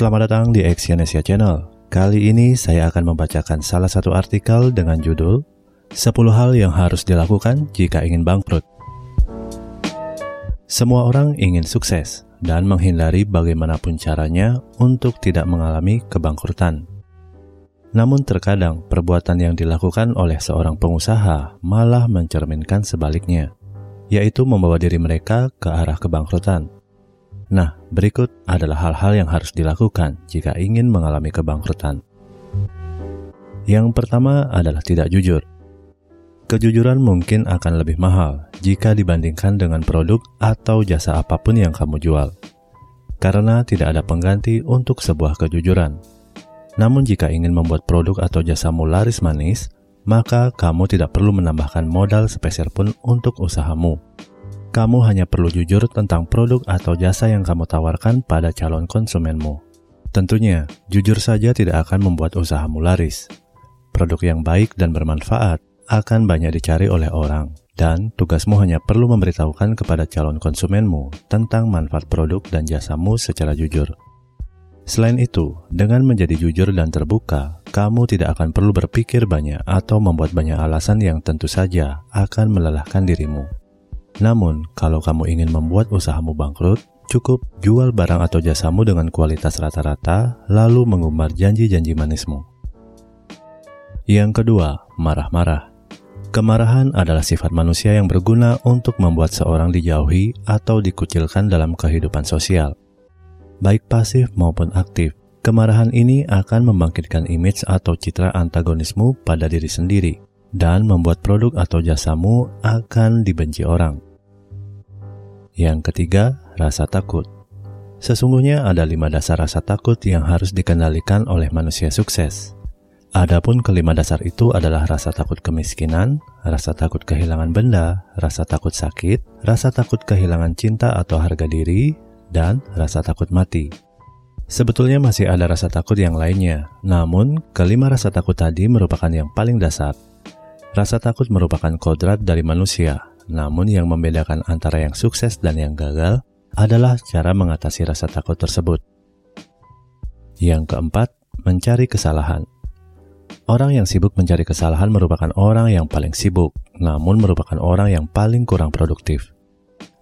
Selamat datang di Exyonesia Channel. Kali ini saya akan membacakan salah satu artikel dengan judul 10 hal yang harus dilakukan jika ingin bangkrut. Semua orang ingin sukses dan menghindari bagaimanapun caranya untuk tidak mengalami kebangkrutan. Namun terkadang perbuatan yang dilakukan oleh seorang pengusaha malah mencerminkan sebaliknya, yaitu membawa diri mereka ke arah kebangkrutan. Nah, berikut adalah hal-hal yang harus dilakukan jika ingin mengalami kebangkrutan. Yang pertama adalah tidak jujur. Kejujuran mungkin akan lebih mahal jika dibandingkan dengan produk atau jasa apa pun yang kamu jual, karena tidak ada pengganti untuk sebuah kejujuran. Namun jika ingin membuat produk atau jasamu laris manis, maka kamu tidak perlu menambahkan modal sepeser pun untuk usahamu. Kamu hanya perlu jujur tentang produk atau jasa yang kamu tawarkan pada calon konsumenmu. Tentunya, jujur saja tidak akan membuat usahamu laris. Produk yang baik dan bermanfaat akan banyak dicari oleh orang, dan tugasmu hanya perlu memberitahukan kepada calon konsumenmu tentang manfaat produk dan jasamu secara jujur. Selain itu, dengan menjadi jujur dan terbuka, kamu tidak akan perlu berpikir banyak atau membuat banyak alasan yang tentu saja akan melelahkan dirimu. Namun, kalau kamu ingin membuat usahamu bangkrut, cukup jual barang atau jasamu dengan kualitas rata-rata, lalu mengumbar janji-janji manismu. Yang kedua, marah-marah. Kemarahan adalah sifat manusia yang berguna untuk membuat seorang dijauhi atau dikucilkan dalam kehidupan sosial baik pasif maupun aktif. Kemarahan ini akan membangkitkan image atau citra antagonismu pada diri sendiri dan membuat produk atau jasamu akan dibenci orang. Yang ketiga, rasa takut. Sesungguhnya ada lima dasar rasa takut yang harus dikendalikan oleh manusia sukses. Adapun kelima dasar itu adalah rasa takut kemiskinan, rasa takut kehilangan benda, rasa takut sakit, rasa takut kehilangan cinta atau harga diri, dan rasa takut mati. Sebetulnya masih ada rasa takut yang lainnya, namun kelima rasa takut tadi merupakan yang paling dasar. Rasa takut merupakan kodrat dari manusia, namun yang membedakan antara yang sukses dan yang gagal adalah cara mengatasi rasa takut tersebut. Yang keempat, mencari kesalahan. Orang yang sibuk mencari kesalahan merupakan orang yang paling sibuk, namun merupakan orang yang paling kurang produktif.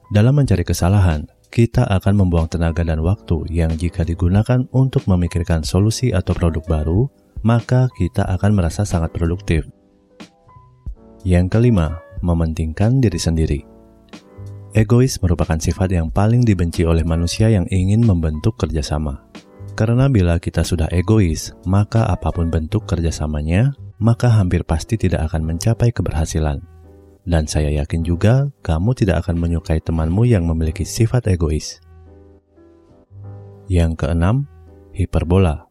Dalam mencari kesalahan, kita akan membuang tenaga dan waktu yang jika digunakan untuk memikirkan solusi atau produk baru, maka kita akan merasa sangat produktif. Yang kelima, mementingkan diri sendiri. Egois merupakan sifat yang paling dibenci oleh manusia yang ingin membentuk kerjasama. Karena bila kita sudah egois, maka apa pun bentuk kerjasamanya, maka hampir pasti tidak akan mencapai keberhasilan. Dan saya yakin juga kamu tidak akan menyukai temanmu yang memiliki sifat egois. Yang keenam, hiperbola.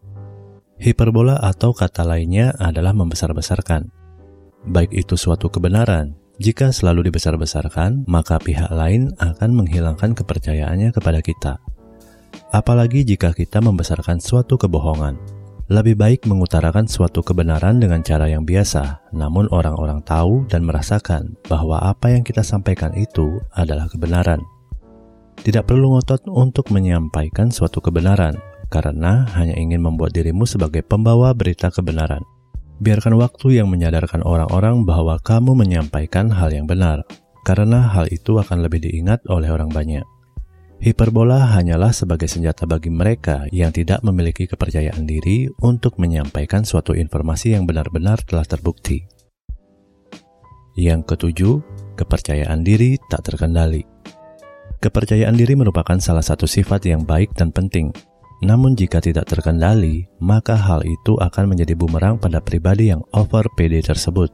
Hiperbola atau kata lainnya adalah membesar-besarkan. Baik itu suatu kebenaran, jika selalu dibesar-besarkan, maka pihak lain akan menghilangkan kepercayaannya kepada kita. Apalagi jika kita membesarkan suatu kebohongan. Lebih baik mengutarakan suatu kebenaran dengan cara yang biasa, namun orang-orang tahu dan merasakan bahwa apa yang kita sampaikan itu adalah kebenaran. Tidak perlu ngotot untuk menyampaikan suatu kebenaran, karena hanya ingin membuat dirimu sebagai pembawa berita kebenaran. Biarkan waktu yang menyadarkan orang-orang bahwa kamu menyampaikan hal yang benar, karena hal itu akan lebih diingat oleh orang banyak. Hiperbola hanyalah sebagai senjata bagi mereka yang tidak memiliki kepercayaan diri untuk menyampaikan suatu informasi yang benar-benar telah terbukti. Yang ketujuh, kepercayaan diri tak terkendali. Kepercayaan diri merupakan salah satu sifat yang baik dan penting. Namun jika tidak terkendali, maka hal itu akan menjadi bumerang pada pribadi yang over PD tersebut.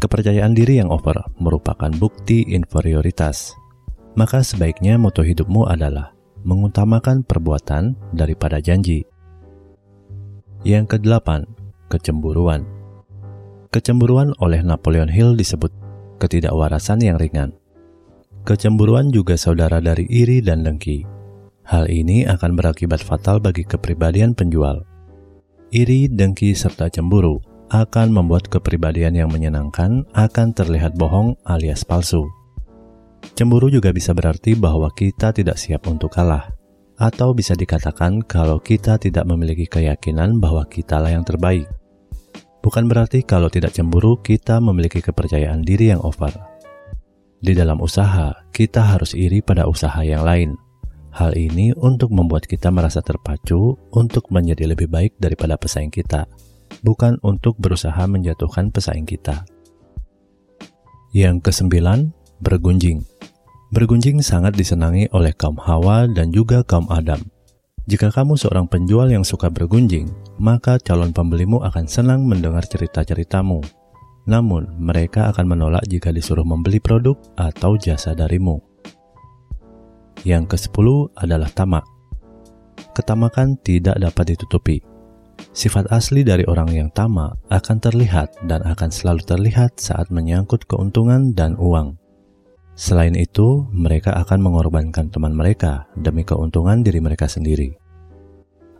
Kepercayaan diri yang over merupakan bukti inferioritas maka sebaiknya moto hidupmu adalah mengutamakan perbuatan daripada janji. Yang kedelapan, kecemburuan. Kecemburuan oleh Napoleon Hill disebut ketidakwarasan yang ringan. Kecemburuan juga saudara dari iri dan dengki. Hal ini akan berakibat fatal bagi kepribadian penjual. Iri, dengki, serta cemburu akan membuat kepribadian yang menyenangkan akan terlihat bohong alias palsu. Cemburu juga bisa berarti bahwa kita tidak siap untuk kalah. atau bisa dikatakan kalau kita tidak memiliki keyakinan bahwa kitalah yang terbaik. Bukan berarti kalau tidak cemburu kita memiliki kepercayaan diri yang over. Di dalam usaha, kita harus iri pada usaha yang lain. Hal ini untuk membuat kita merasa terpacu untuk menjadi lebih baik daripada pesaing kita, bukan untuk berusaha menjatuhkan pesaing kita. Yang kesembilan, bergunjing. Bergunjing sangat disenangi oleh kaum Hawa dan juga kaum Adam. Jika kamu seorang penjual yang suka bergunjing, maka calon pembelimu akan senang mendengar cerita-ceritamu. Namun, mereka akan menolak jika disuruh membeli produk atau jasa darimu. Yang ke-10 adalah tamak. Ketamakan tidak dapat ditutupi. Sifat asli dari orang yang tamak akan terlihat dan akan selalu terlihat saat menyangkut keuntungan dan uang. Selain itu, mereka akan mengorbankan teman mereka demi keuntungan diri mereka sendiri.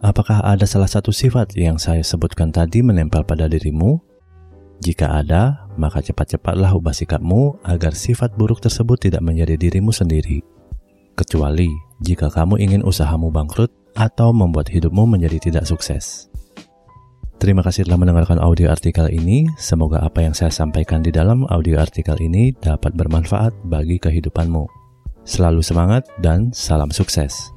Apakah ada salah satu sifat yang saya sebutkan tadi menempel pada dirimu? Jika ada, maka cepat-cepatlah ubah sikapmu agar sifat buruk tersebut tidak menjadi dirimu sendiri. Kecuali jika kamu ingin usahamu bangkrut atau membuat hidupmu menjadi tidak sukses. Terima kasih telah mendengarkan audio artikel ini. Semoga apa yang saya sampaikan di dalam audio artikel ini dapat bermanfaat bagi kehidupanmu. Selalu semangat dan salam sukses.